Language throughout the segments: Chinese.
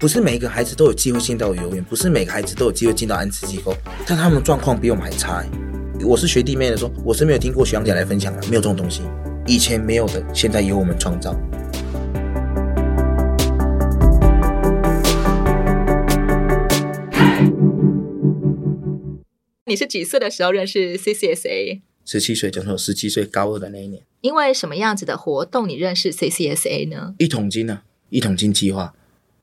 不是每一个孩子都有机会进到幼儿园，不是每个孩子都有机会进到安置机构，但他们状况比我们还差。我是学弟妹的时候，我是没有听过学长姐来分享的，没有这种东西，以前没有的，现在由我们创造。你是几岁的时候认识 CCSA？十七岁，就是十七岁高二的那一年。因为什么样子的活动你认识 CCSA 呢？一桶金呢？一桶金计划。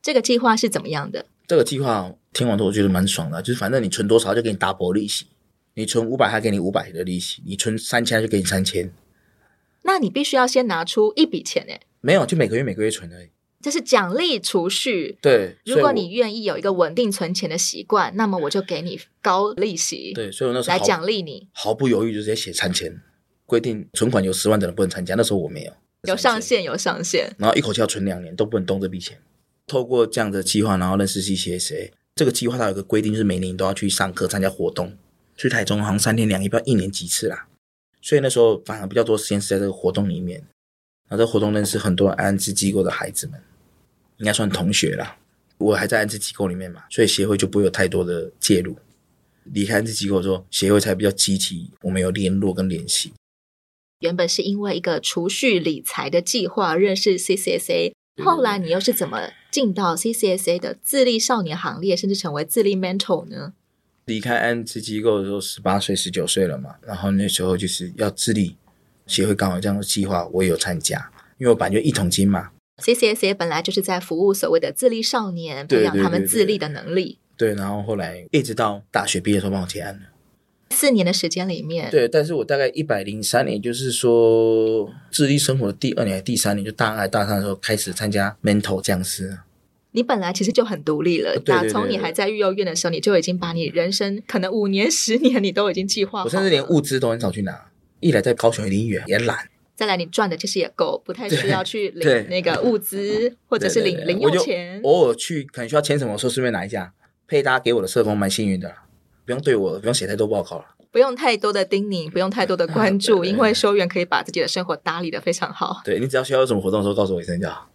这个计划是怎么样的？这个计划听完之后我觉得蛮爽的，就是反正你存多少就给你 double 利息，你存五百他给你五百的利息，你存三千就给你三千。那你必须要先拿出一笔钱诶？没有，就每个月每个月存而已。这是奖励储蓄。对，如果你愿意有一个稳定存钱的习惯，那么我就给你高利息。对，所以我那时候来奖励你，毫不犹豫就直接写三千，规定存款有十万的人不能参加。那时候我没有，有上限，有上限，然后一口气要存两年都不能动这笔钱。透过这样的计划，然后认识 CCSA。这个计划它有个规定，就是每年都要去上课、参加活动。去台中好像三天两夜，不知道一年几次啦。所以那时候反而比较多时间是在这个活动里面。然后这活动认识很多安置机构的孩子们。应该算同学啦，我还在安置机构里面嘛，所以协会就不会有太多的介入。离开安置机构之后，协会才比较积极，我们有联络跟联系。原本是因为一个储蓄理财的计划认识 CCSA，后来你又是怎么进到 CCSA 的自立少年行列，甚至成为自立 mentor 呢？离开安置机构的时候，十八岁、十九岁了嘛，然后那时候就是要自立，协会刚好这样的计划，我也有参加，因为我本来就一桶金嘛。CCSA 本来就是在服务所谓的自立少年，培养他们自立的能力。对，然后后来一直到大学毕业的时候帮我结案了。四年的时间里面，对，但是我大概一百零三年，就是说自立生活的第二年、第三年，就大二、大三的时候开始参加 mentor 讲师。你本来其实就很独立了，打从你还在育幼院的时候，你就已经把你人生可能五年、十年，你都已经计划好了。我甚至连物资都很少去拿，一来在高雄离远，也懒。再来，你赚的其实也够，不太需要去领那个物资，或者是领零用钱。偶尔去可能需要签什么，说顺便拿一下。配搭给我的社工蛮幸运的，不用对我不用写太多报告了，不用太多的叮咛，不用太多的关注，因为修员可以把自己的生活打理的非常好。对，你只要需要有什么活动的时候，告诉我一声就好。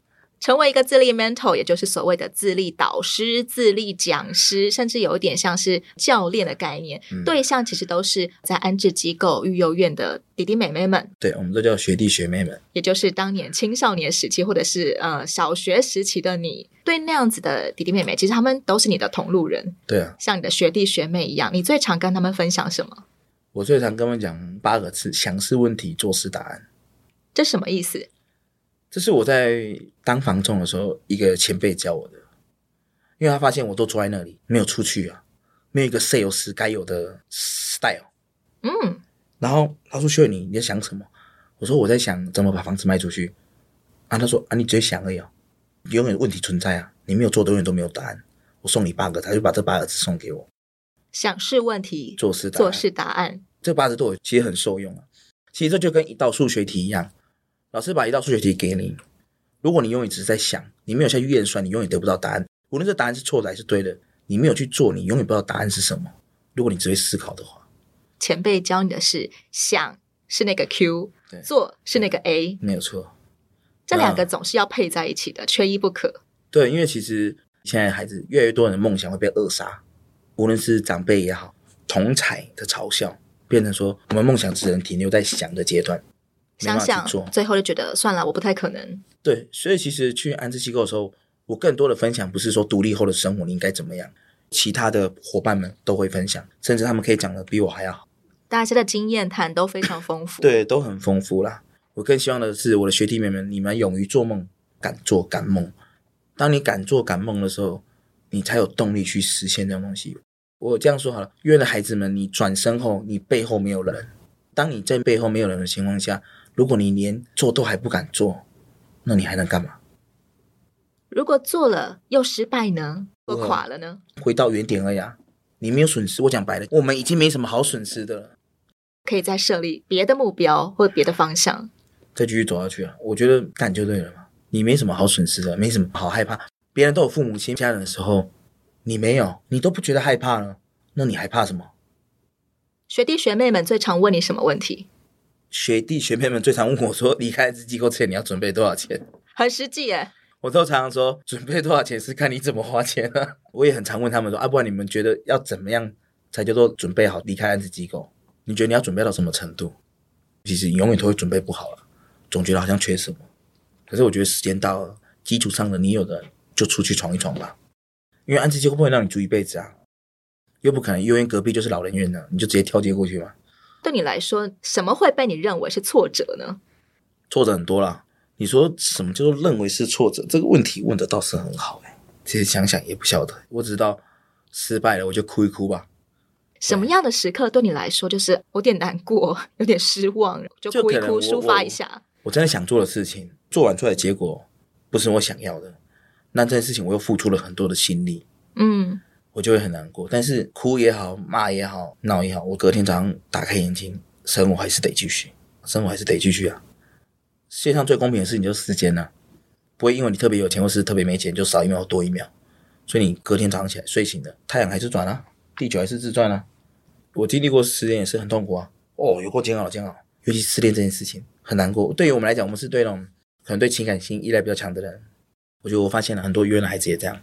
成为一个自立 mentor，也就是所谓的自立导师、自立讲师，甚至有一点像是教练的概念。嗯、对象其实都是在安置机构、育幼院的弟弟妹妹们。对，我们都叫学弟学妹们。也就是当年青少年时期，或者是呃小学时期的你，对那样子的弟弟妹妹，其实他们都是你的同路人。对啊，像你的学弟学妹一样。你最常跟他们分享什么？我最常跟他们讲八个字：想是问题，做事答案。这什么意思？这是我在当房仲的时候，一个前辈教我的，因为他发现我都坐在那里，没有出去啊，没有一个 sales 该有的 style。嗯，然后他说：“秀你你在想什么？”我说：“我在想怎么把房子卖出去。”啊，他说：“啊，你只会想而已哦，永远问题存在啊，你没有做的永远都没有答案。我送你八个，他就把这八个字送给我：想是问题，做事做事答案。这八个字对我其实很受用啊。其实这就跟一道数学题一样。”老师把一道数学题给你，如果你永远只是在想，你没有下去验算，你永远得不到答案。无论这答案是错的还是对的，你没有去做，你永远不知道答案是什么。如果你只会思考的话，前辈教你的是想是那个 Q，做是那个 A，没有错。这两个总是要配在一起的，缺一不可。对，因为其实现在孩子越来越多人的梦想会被扼杀，无论是长辈也好，同侪的嘲笑，变成说我们梦想只能停留在想的阶段。想想，最后就觉得算了，我不太可能。对，所以其实去安置机构的时候，我更多的分享不是说独立后的生活你应该怎么样，其他的伙伴们都会分享，甚至他们可以讲的比我还要好。大家的经验谈都非常丰富，对，都很丰富啦。我更希望的是我的学弟妹们，你们勇于做梦，敢做敢梦。当你敢做敢梦的时候，你才有动力去实现这种东西。我这样说好了，因为的孩子们，你转身后，你背后没有人。当你在背后没有人的情况下。如果你连做都还不敢做，那你还能干嘛？如果做了又失败呢？或垮了呢？回到原点而已啊！你没有损失。我讲白了，我们已经没什么好损失的了。可以再设立别的目标或别的方向，再继续走下去啊！我觉得干就对了嘛。你没什么好损失的，没什么好害怕。别人都有父母亲、家人的时候，你没有，你都不觉得害怕了，那你还怕什么？学弟学妹们最常问你什么问题？学弟学妹们最常问我说：“离开这机构之前，你要准备多少钱？”很实际耶。我都常常说，准备多少钱是看你怎么花钱啊。我也很常问他们说，啊，不然你们觉得要怎么样才叫做准备好离开安置机构？你觉得你要准备到什么程度？其实你永远都会准备不好了，总觉得好像缺什么。可是我觉得时间到了，基础上的你有的就出去闯一闯吧。因为安置机构不会让你住一辈子啊，又不可能因为隔壁就是老人院呢，你就直接跳接过去嘛。对你来说，什么会被你认为是挫折呢？挫折很多啦。你说什么叫做认为是挫折？这个问题问的倒是很好哎。其实想想也不晓得，我只知道失败了，我就哭一哭吧。什么样的时刻对你来说就是有点难过、有点失望，就哭一哭抒发一下？我真的想做的事情，做完出来的结果不是我想要的，那这件事情我又付出了很多的心力，嗯，我就会很难过。但是哭也好，骂也好，闹也好，我隔天早上打开眼睛，生活还是得继续，生活还是得继续啊。世界上最公平的事情就是时间呐、啊，不会因为你特别有钱或是特别没钱就少一秒多一秒，所以你隔天早上起来睡醒了，太阳还是转啊，地球还是自转啊。我经历过失恋也是很痛苦啊！哦，有过煎熬，煎熬。尤其失恋这件事情很难过。对于我们来讲，我们是对那种可能对情感性依赖比较强的人。我觉得我发现了很多医院的孩子也这样，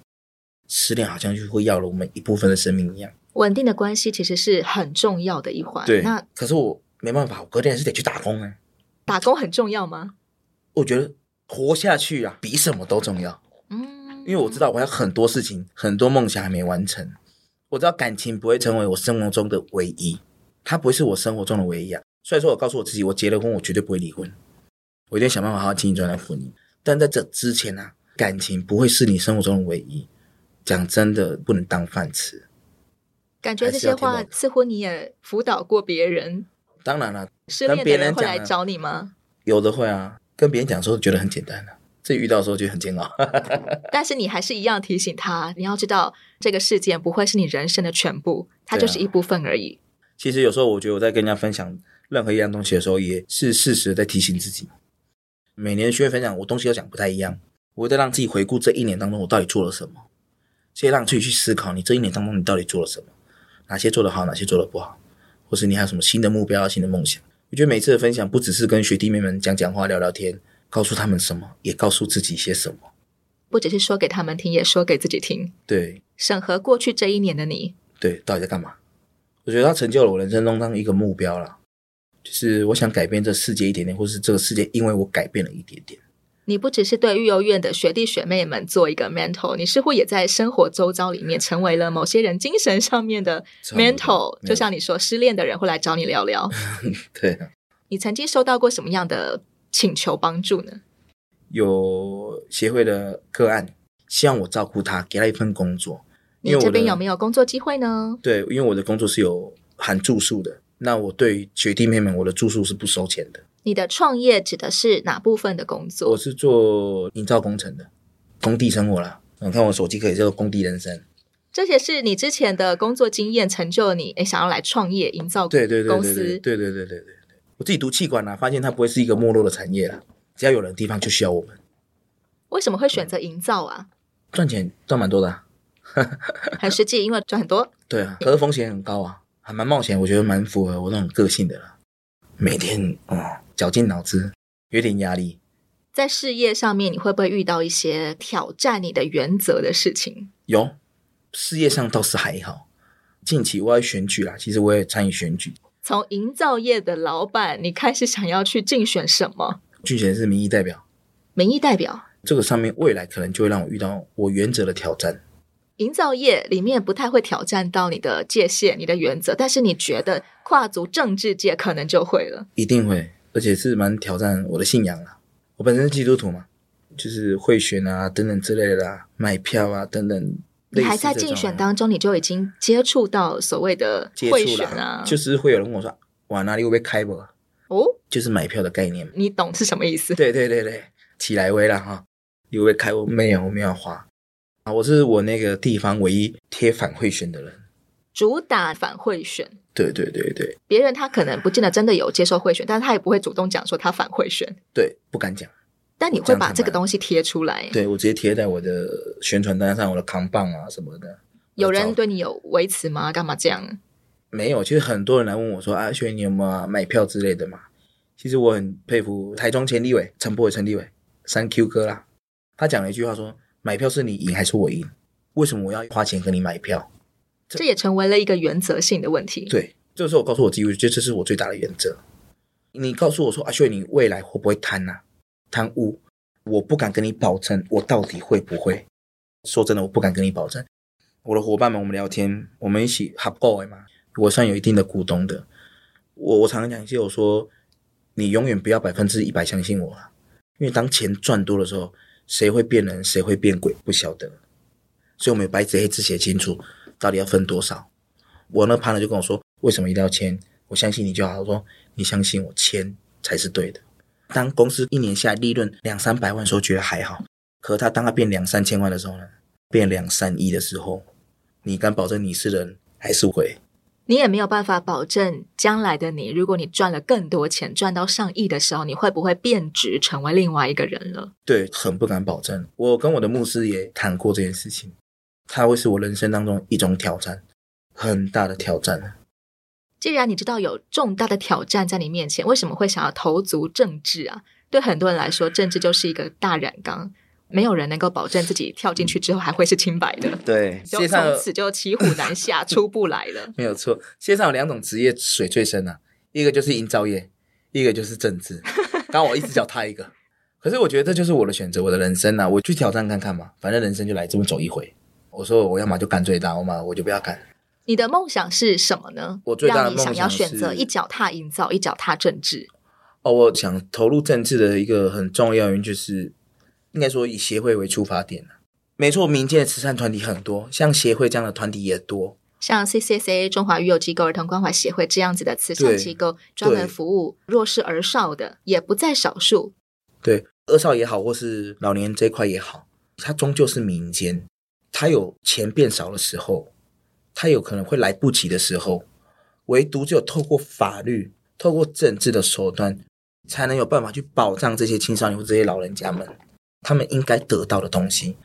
失恋好像就会要了我们一部分的生命一样。稳定的关系其实是很重要的一环。对，那可是我没办法，我隔天还是得去打工啊。打工很重要吗？我觉得活下去啊，比什么都重要。嗯，因为我知道我还有很多事情，很多梦想还没完成。我知道感情不会成为我生活中的唯一，它不会是我生活中的唯一啊。所以说我告诉我自己，我结了婚，我绝对不会离婚，我一定想办法好好经营这段婚姻。但在这之前呢、啊，感情不会是你生活中的唯一。讲真的，不能当饭吃。感觉这些话似乎你也辅导过别人。当然了，失恋的人会来找你吗？有的会啊，跟别人讲的时候觉得很简单的、啊。自己遇到的时候就很煎熬，但是你还是一样提醒他，你要知道这个事件不会是你人生的全部，它就是一部分而已。其实有时候我觉得我在跟人家分享任何一样东西的时候，也是适时的在提醒自己。每年学会分享，我东西要讲不太一样，我会在让自己回顾这一年当中我到底做了什么，先让自己去思考你这一年当中你到底做了什么，哪些做得好，哪些做得不好，或是你还有什么新的目标、新的梦想。我觉得每次的分享不只是跟学弟妹们讲讲话、聊聊天。告诉他们什么，也告诉自己些什么。不只是说给他们听，也说给自己听。对，审核过去这一年的你。对，到底在干嘛？我觉得它成就了我人生中当一个目标了，就是我想改变这世界一点点，或是这个世界因为我改变了一点点。你不只是对育幼院的学弟学妹们做一个 mentor，你似乎也在生活周遭里面成为了某些人精神上面的 mentor。就像你说，失恋的人会来找你聊聊。对啊。你曾经收到过什么样的？请求帮助呢？有协会的个案，希望我照顾他，给他一份工作。你这边有没有工作机会呢？对，因为我的工作是有含住宿的。那我对学弟妹们，我的住宿是不收钱的。你的创业指的是哪部分的工作？我是做营造工程的，工地生活啦。你看我手机可以叫做工地人生。这些是你之前的工作经验成就了你，诶，想要来创业营造对对公司。对对对对对对。我自己读气管啊，发现它不会是一个没落的产业啦。只要有人的地方就需要我们。为什么会选择营造啊？赚钱赚蛮多的，啊，很实际，因为赚很多。对啊，可是风险很高啊，还蛮冒险。我觉得蛮符合我那种个性的啦。每天哦，绞尽脑汁，有点压力。在事业上面，你会不会遇到一些挑战你的原则的事情？有，事业上倒是还好。近期我要选举啦，其实我也参与选举。从营造业的老板，你开始想要去竞选什么？竞选是民意代表。民意代表这个上面，未来可能就会让我遇到我原则的挑战。营造业里面不太会挑战到你的界限、你的原则，但是你觉得跨足政治界可能就会了。一定会，而且是蛮挑战我的信仰啊。我本身是基督徒嘛，就是贿选啊等等之类的啦，买票啊等等。你还在竞选当中，你就已经接触到所谓的贿选啊？就是会有人跟我说：“哇，哪里会被开不？”哦，就是买票的概念。你懂是什么意思？对对对对，起来威了哈！你会开我没有，我没有花啊！我是我那个地方唯一贴反贿选的人，主打反贿选。对对对对，别人他可能不见得真的有接受贿选，但是他也不会主动讲说他反贿选。对，不敢讲。但你会把这个东西贴出来？对，我直接贴在我的宣传单上，我的扛棒啊什么的。有人对你有维持吗？干嘛这样？没有，其实很多人来问我说：“啊，轩你有没有买票之类的嘛？”其实我很佩服台中前立委陈柏伟陈立委三 Q 哥啦，他讲了一句话说：“买票是你赢还是我赢？为什么我要花钱跟你买票？”这也成为了一个原则性的问题。对，这个时候我告诉我自己，我觉得这是我最大的原则。你告诉我说：“阿秀，你未来会不会贪呐、啊？贪污？”我不敢跟你保证，我到底会不会？说真的，我不敢跟你保证。我的伙伴们，我们聊天，我们一起合过嘛。我算有一定的股东的。我我常常讲，就我说，你永远不要百分之一百相信我啊，因为当钱赚多的时候，谁会变人，谁会变鬼，不晓得。所以我们有白纸黑字写清楚，到底要分多少。我那 partner 就跟我说，为什么一定要签？我相信你就好。我说，你相信我，签才是对的。当公司一年下来利润两三百万的时候，觉得还好。可他当他变两三千万的时候呢？变两三亿的时候，你敢保证你是人还是鬼？你也没有办法保证将来的你，如果你赚了更多钱，赚到上亿的时候，你会不会变质成为另外一个人了？对，很不敢保证。我跟我的牧师也谈过这件事情，他会是我人生当中一种挑战，很大的挑战。既然你知道有重大的挑战在你面前，为什么会想要投足政治啊？对很多人来说，政治就是一个大染缸，没有人能够保证自己跳进去之后还会是清白的。对，就从此就骑虎难下，出不来了。没有错，世界上有两种职业水最深啊，一个就是营造业，一个就是政治。当我一直叫他一个，可是我觉得这就是我的选择，我的人生啊，我去挑战看看嘛，反正人生就来这么走一回。我说我要么就干最大，要么我就不要干。你的梦想是什么呢？我最大的梦想要选择一脚踏营造，一脚踏政治。哦，我想投入政治的一个很重要原因就是，应该说以协会为出发点。没错，民间的慈善团体很多，像协会这样的团体也多，像 CCSA 中华育幼机构儿童关怀协会这样子的慈善机构，专门服务弱势儿少的也不在少数。对，儿少也好，或是老年这一块也好，它终究是民间，他有钱变少的时候。他有可能会来不及的时候，唯独只有透过法律、透过政治的手段，才能有办法去保障这些青少年或这些老人家们他们应该得到的东西。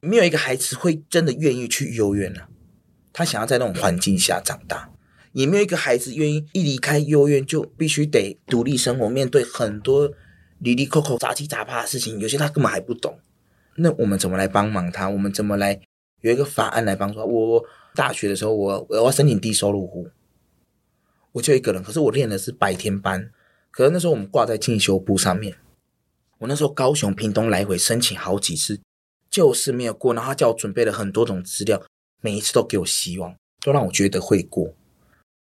没有一个孩子会真的愿意去幼儿园啊，他想要在那种环境下长大，也没有一个孩子愿意一离开幼儿园就必须得独立生活，面对很多离离扣扣、杂七杂八的事情，有些他根本还不懂。那我们怎么来帮忙他？我们怎么来有一个法案来帮助他？我。大学的时候我，我我要申请低收入户，我就一个人。可是我练的是白天班，可是那时候我们挂在进修部上面。我那时候高雄、屏东来回申请好几次，就是没有过。然后他叫我准备了很多种资料，每一次都给我希望，都让我觉得会过。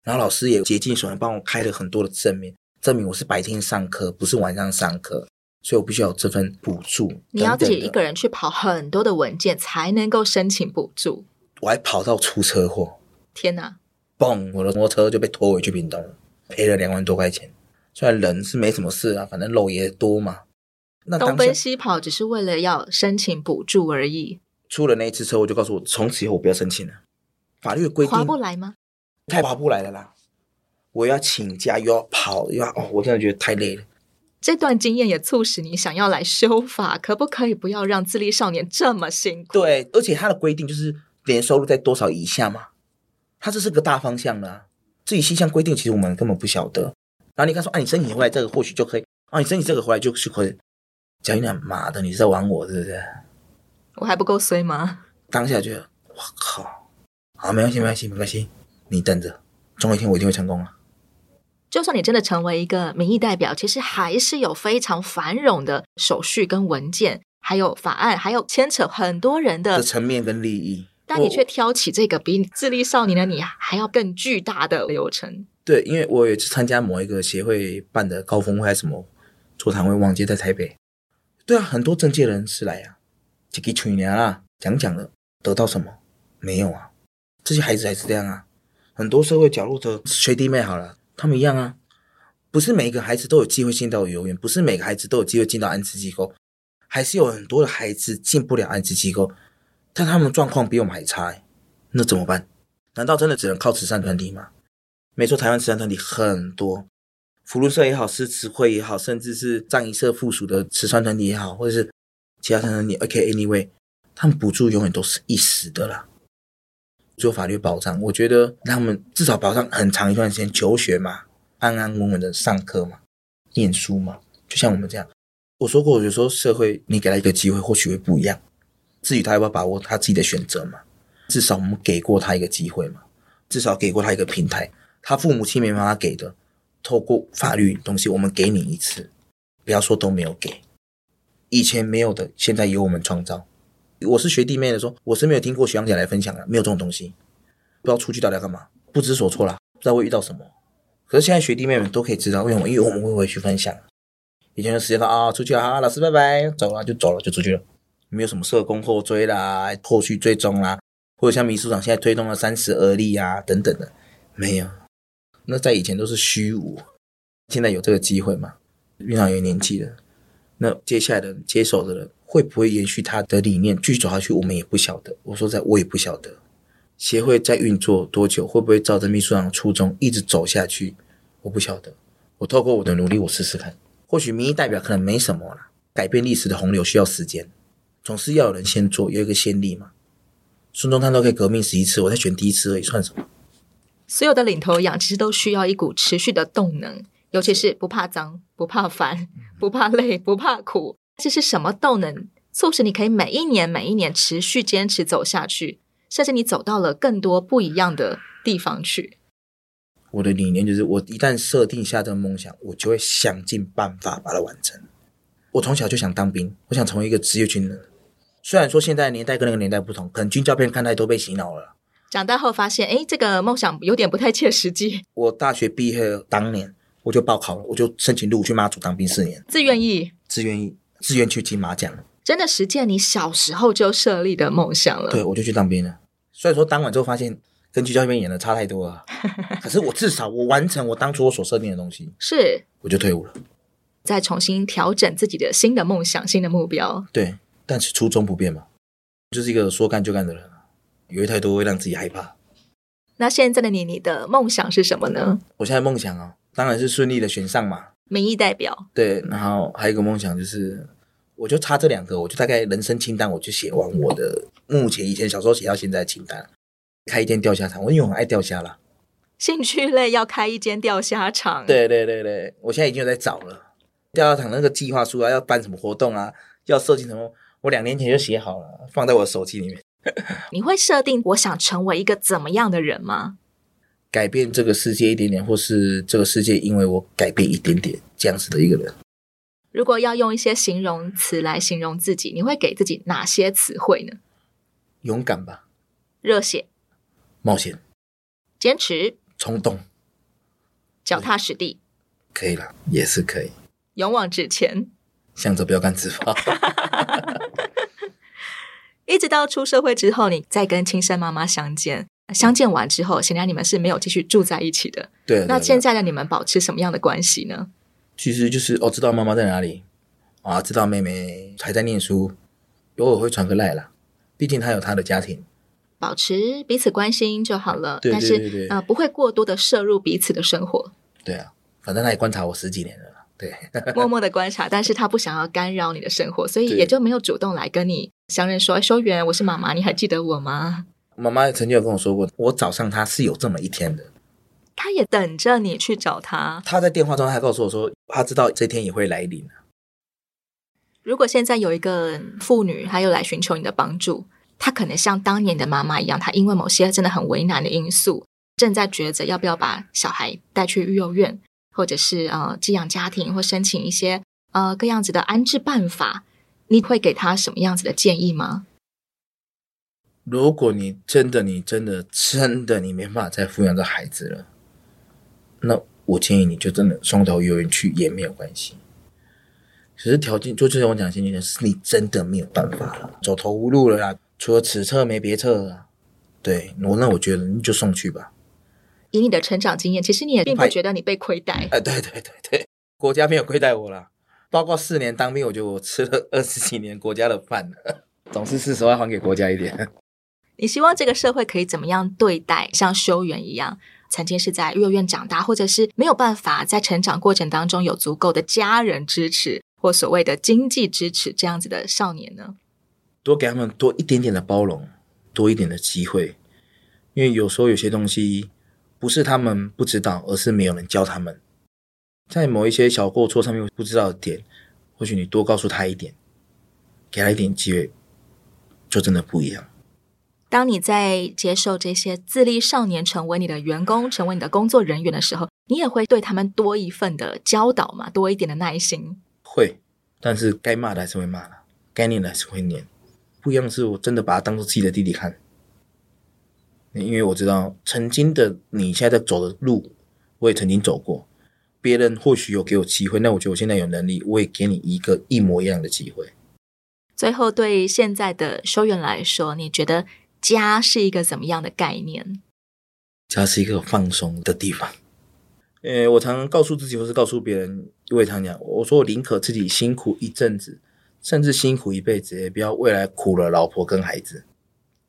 然后老师也竭尽所能帮我开了很多的证明，证明我是白天上课，不是晚上上课，所以我必须要有这份补助。你要自己一个人去跑很多的文件，才能够申请补助。我还跑到出车祸，天哪！嘣，我的摩托车就被拖回去屏东了，赔了两万多块钱。虽然人是没什么事啊，反正肉也多嘛。那东奔西跑只是为了要申请补助而已。出了那一次车祸，就告诉我，从此以后我不要申请了。法律的规定划不来吗？太划不来了啦！我要请假，又要跑，又要哦，我真的觉得太累了。这段经验也促使你想要来修法，可不可以不要让自立少年这么辛苦？对，而且他的规定就是。年收入在多少以下嘛？他这是个大方向的啊，至于细项规定，其实我们根本不晓得。然后你看说，啊，你申请回来这个或许就可以，啊，你申请这个回来就是可以。讲一点妈的，你是在玩我，是不是？我还不够衰吗？当下觉得，我靠，好，没关系，没关系，没关系，你等着，总有一天我一定会成功啊。就算你真的成为一个民意代表，其实还是有非常繁冗的手续跟文件，还有法案，还有牵扯很多人的层面跟利益。但你却挑起这个比智力少年的你还要更巨大的流程。对，因为我也是参加某一个协会办的高峰会还是什么座谈会，忘记在台北。对啊，很多政界人士来啊，就给吹牛啊，讲讲了，得到什么？没有啊。这些孩子还是这样啊。很多社会角落的学弟妹好了，他们一样啊。不是每一个孩子都有机会进到幼儿园，不是每个孩子都有机会进到安置机构，还是有很多的孩子进不了安置机构。但他们状况比我们还差，那怎么办？难道真的只能靠慈善团体吗？没错，台湾慈善团体很多，福禄社也好，诗词会也好，甚至是葬仪社附属的慈善团体也好，或者是其他团体，OK，Anyway，他们补助永远都是一时的啦。做法律保障，我觉得他们至少保障很长一段时间，求学嘛，安安稳稳的上课嘛，念书嘛，就像我们这样。我说过，有时候社会你给他一个机会，或许会不一样。至于他要不要把握他自己的选择嘛？至少我们给过他一个机会嘛，至少给过他一个平台。他父母亲没办法给的，透过法律东西，我们给你一次，不要说都没有给。以前没有的，现在由我们创造。我是学弟妹的说，我是没有听过学长姐来分享的，没有这种东西。不知道出去到底要干嘛，不知所措啦，不知道会遇到什么。可是现在学弟妹们都可以知道为什么，因为我们会回去分享。以前的时间说啊，出去了啊，老师拜拜，走了就走了就出去了，没有什么社工后追啦，后续追踪啦，或者像秘书长现在推动了三十而立啊等等的，没有。那在以前都是虚无，现在有这个机会嘛？院长越年纪了，那接下来的接手的人会不会延续他的理念继续走下去？我们也不晓得。我说在，我也不晓得。协会在运作多久？会不会照着秘书长的初衷一直走下去？我不晓得。我透过我的努力，我试试看。或许民意代表可能没什么啦，改变历史的洪流需要时间，总是要有人先做，有一个先例嘛。孙中山都可以革命十一次，我才选第一次而已，算什么？所有的领头羊其实都需要一股持续的动能，尤其是不怕脏、不怕烦、不怕累、不怕苦。这是什么动能促使你可以每一年、每一年持续坚持走下去，甚至你走到了更多不一样的地方去？我的理念就是，我一旦设定下这个梦想，我就会想尽办法把它完成。我从小就想当兵，我想成为一个职业军人。虽然说现在年代跟那个年代不同，可能军教片看太多被洗脑了。长大后发现，哎，这个梦想有点不太切实际。我大学毕业当年，我就报考了，我就申请入伍去妈祖当兵四年，自愿意，自愿意，自愿去金马奖。真的实践你小时候就设立的梦想了。对，我就去当兵了。虽然说当完之后发现。跟剧教片演的差太多了，可是我至少我完成我当初我所设定的东西，是我就退伍了，再重新调整自己的新的梦想、新的目标。对，但是初衷不变嘛，就是一个说干就干的人，有太多会让自己害怕。那现在的你，你的梦想是什么呢？我现在梦想啊，当然是顺利的选上嘛，民意代表。对，然后还有一个梦想就是，我就差这两个，我就大概人生清单，我就写完我的目前以前小时候写到现在的清单。开一间钓虾场，我因为我很爱钓虾啦。兴趣类要开一间钓虾场，对对对对，我现在已经有在找了钓虾场那个计划书啊，要办什么活动啊，要设计什么，我两年前就写好了，放在我的手机里面。你会设定我想成为一个怎么样的人吗？改变这个世界一点点，或是这个世界因为我改变一点点这样子的一个人。如果要用一些形容词来形容自己，你会给自己哪些词汇呢？勇敢吧，热血。冒险，坚持，冲动，脚踏实地，可以了，也是可以。勇往直前，向着标杆直跑。一直到出社会之后，你再跟亲生妈妈相见，相见完之后，显然你们是没有继续住在一起的。对，对，对。那现在的你们保持什么样的关系呢？其实就是哦，知道妈妈在哪里啊，知道妹妹还在念书，偶尔会传个赖啦。毕竟她有她的家庭。保持彼此关心就好了，对对对对，但是呃，不会过多的摄入彼此的生活。对啊，反正他也观察我十几年了，对，默默的观察，但是他不想要干扰你的生活，所以也就没有主动来跟你相认说：“修缘，我是妈妈，你还记得我吗？”妈妈曾经有跟我说过，我找上他是有这么一天的，他也等着你去找他。他在电话中还告诉我说，他知道这天也会来临。如果现在有一个妇女，她又来寻求你的帮助。她可能像当年的妈妈一样，她因为某些真的很为难的因素，正在抉择要不要把小孩带去育幼院，或者是呃寄养家庭，或申请一些呃各样子的安置办法。你会给她什么样子的建议吗？如果你真的、你真的、真的你没办法再抚养这孩子了，那我建议你就真的送到幼儿园去也没有关系。只是条件就就像我讲的，前提是你真的没有办法了，走投无路了啦。除了此策没别策了，对，我那我觉得你就送去吧。以你的成长经验，其实你也并不觉得你被亏待。哎，对对对对，国家没有亏待我了。包括四年当兵，我觉得我吃了二十几年国家的饭了，总是四十万还给国家一点。你希望这个社会可以怎么样对待像修缘一样，曾经是在育幼院长大，或者是没有办法在成长过程当中有足够的家人支持或所谓的经济支持这样子的少年呢？多给他们多一点点的包容，多一点的机会，因为有时候有些东西不是他们不知道，而是没有人教他们。在某一些小过错上面不知道的点，或许你多告诉他一点，给他一点机会，就真的不一样。当你在接受这些自立少年成为你的员工、成为你的工作人员的时候，你也会对他们多一份的教导嘛，多一点的耐心。会，但是该骂的还是会骂的，该念的还是会念。不一样的是，我真的把他当做自己的弟弟看，因为我知道曾经的你现在在走的路，我也曾经走过。别人或许有给我机会，那我觉得我现在有能力，我也给你一个一模一样的机会。最后，对现在的修远来说，你觉得家是一个怎么样的概念？家是一个放松的地方。呃，我常常告诉自己，或是告诉别人，因为常讲，我说我宁可自己辛苦一阵子。甚至辛苦一辈子，也不要未来苦了老婆跟孩子。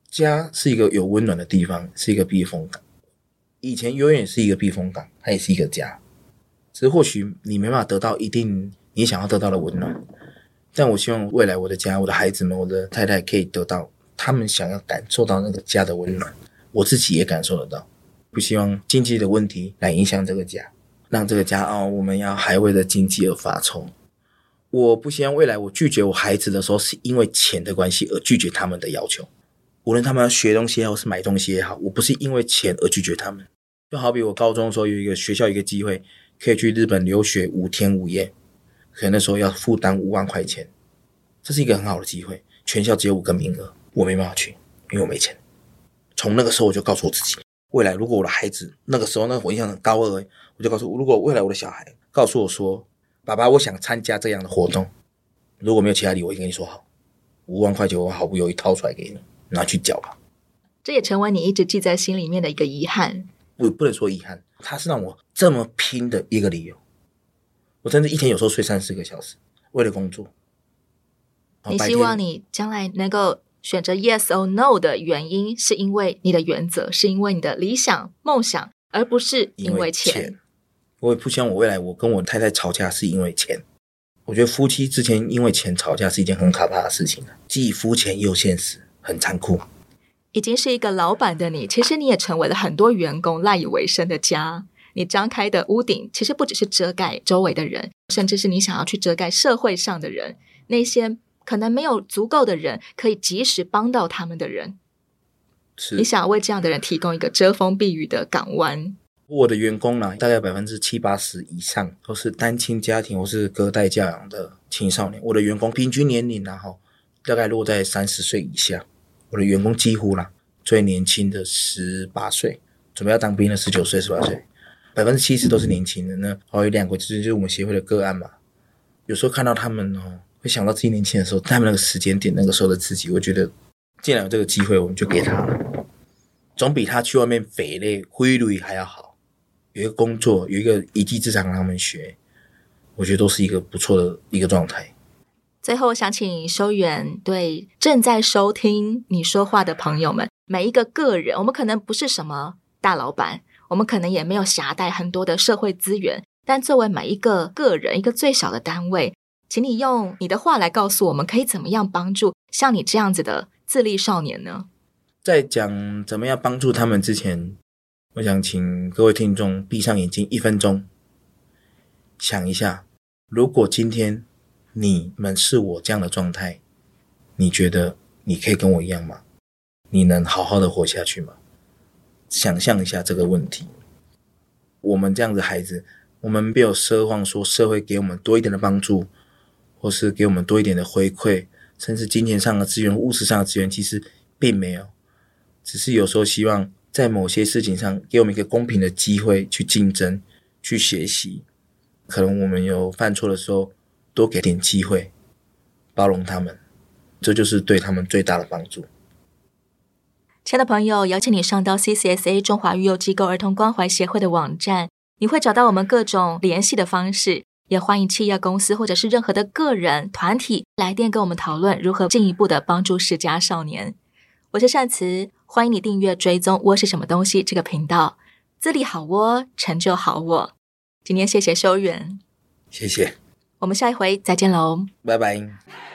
家是一个有温暖的地方，是一个避风港。以前永远是一个避风港，它也是一个家。只是或许你没办法得到一定你想要得到的温暖，但我希望未来我的家、我的孩子们、我的太太可以得到他们想要感受到那个家的温暖。我自己也感受得到。不希望经济的问题来影响这个家，让这个家哦，我们要还为了经济而发愁。我不希望未来我拒绝我孩子的时候，是因为钱的关系而拒绝他们的要求。无论他们要学东西，也好是买东西也好，我不是因为钱而拒绝他们。就好比我高中的时候有一个学校一个机会，可以去日本留学五天五夜，可能那时候要负担五万块钱，这是一个很好的机会。全校只有五个名额，我没办法去，因为我没钱。从那个时候我就告诉我自己，未来如果我的孩子那个时候，那个我印象很高二，我就告诉，如果未来我的小孩告诉我说。爸爸，我想参加这样的活动。如果没有其他理由，我会跟你说好，五万块钱我毫不犹豫掏出来给你，拿去缴吧。这也成为你一直记在心里面的一个遗憾。我，不能说遗憾，它是让我这么拼的一个理由。我真的一天有时候睡三四个小时，为了工作。你希望你将来能够选择 yes or no 的原因，是因为你的原则，是因为你的理想梦想，而不是因为钱。我也不希望我未来我跟我太太吵架是因为钱。我觉得夫妻之间因为钱吵架是一件很可怕的事情，既肤浅又现实，很残酷。已经是一个老板的你，其实你也成为了很多员工赖以为生的家。你张开的屋顶，其实不只是遮盖周围的人，甚至是你想要去遮盖社会上的人，那些可能没有足够的人可以及时帮到他们的人。是你想要为这样的人提供一个遮风避雨的港湾。我的员工呢，大概百分之七八十以上都是单亲家庭或是隔代教养的青少年。我的员工平均年龄然后大概落在三十岁以下。我的员工几乎啦，最年轻的十八岁，准备要当兵的十九岁、十八岁，百分之七十都是年轻人。那还有两个就是就是我们协会的个案嘛。有时候看到他们哦，会想到自己年轻的时候，他们那个时间点那个时候的自己，我觉得既然有这个机会，我们就给他了，总比他去外面匪类挥泪还要好。有一个工作，有一个一技之长让他们学，我觉得都是一个不错的一个状态。最后，我想请修远对正在收听你说话的朋友们，每一个个人，我们可能不是什么大老板，我们可能也没有携带很多的社会资源，但作为每一个个人，一个最小的单位，请你用你的话来告诉我们，可以怎么样帮助像你这样子的自立少年呢？在讲怎么样帮助他们之前。我想请各位听众闭上眼睛一分钟，想一下，如果今天你们是我这样的状态，你觉得你可以跟我一样吗？你能好好的活下去吗？想象一下这个问题。我们这样的孩子，我们没有奢望说社会给我们多一点的帮助，或是给我们多一点的回馈，甚至金钱上的资源、物质上的资源，其实并没有，只是有时候希望。在某些事情上，给我们一个公平的机会去竞争、去学习。可能我们有犯错的时候，多给点机会，包容他们，这就是对他们最大的帮助。亲爱的朋友，邀请你上到 CCSA 中华育幼机构儿童关怀协会的网站，你会找到我们各种联系的方式。也欢迎企业公司或者是任何的个人团体来电跟我们讨论如何进一步的帮助世家少年。我是善慈。欢迎你订阅追踪窝是什么东西这个频道，自立好窝，成就好我。今天谢谢修远，谢谢，我们下一回再见喽，拜拜。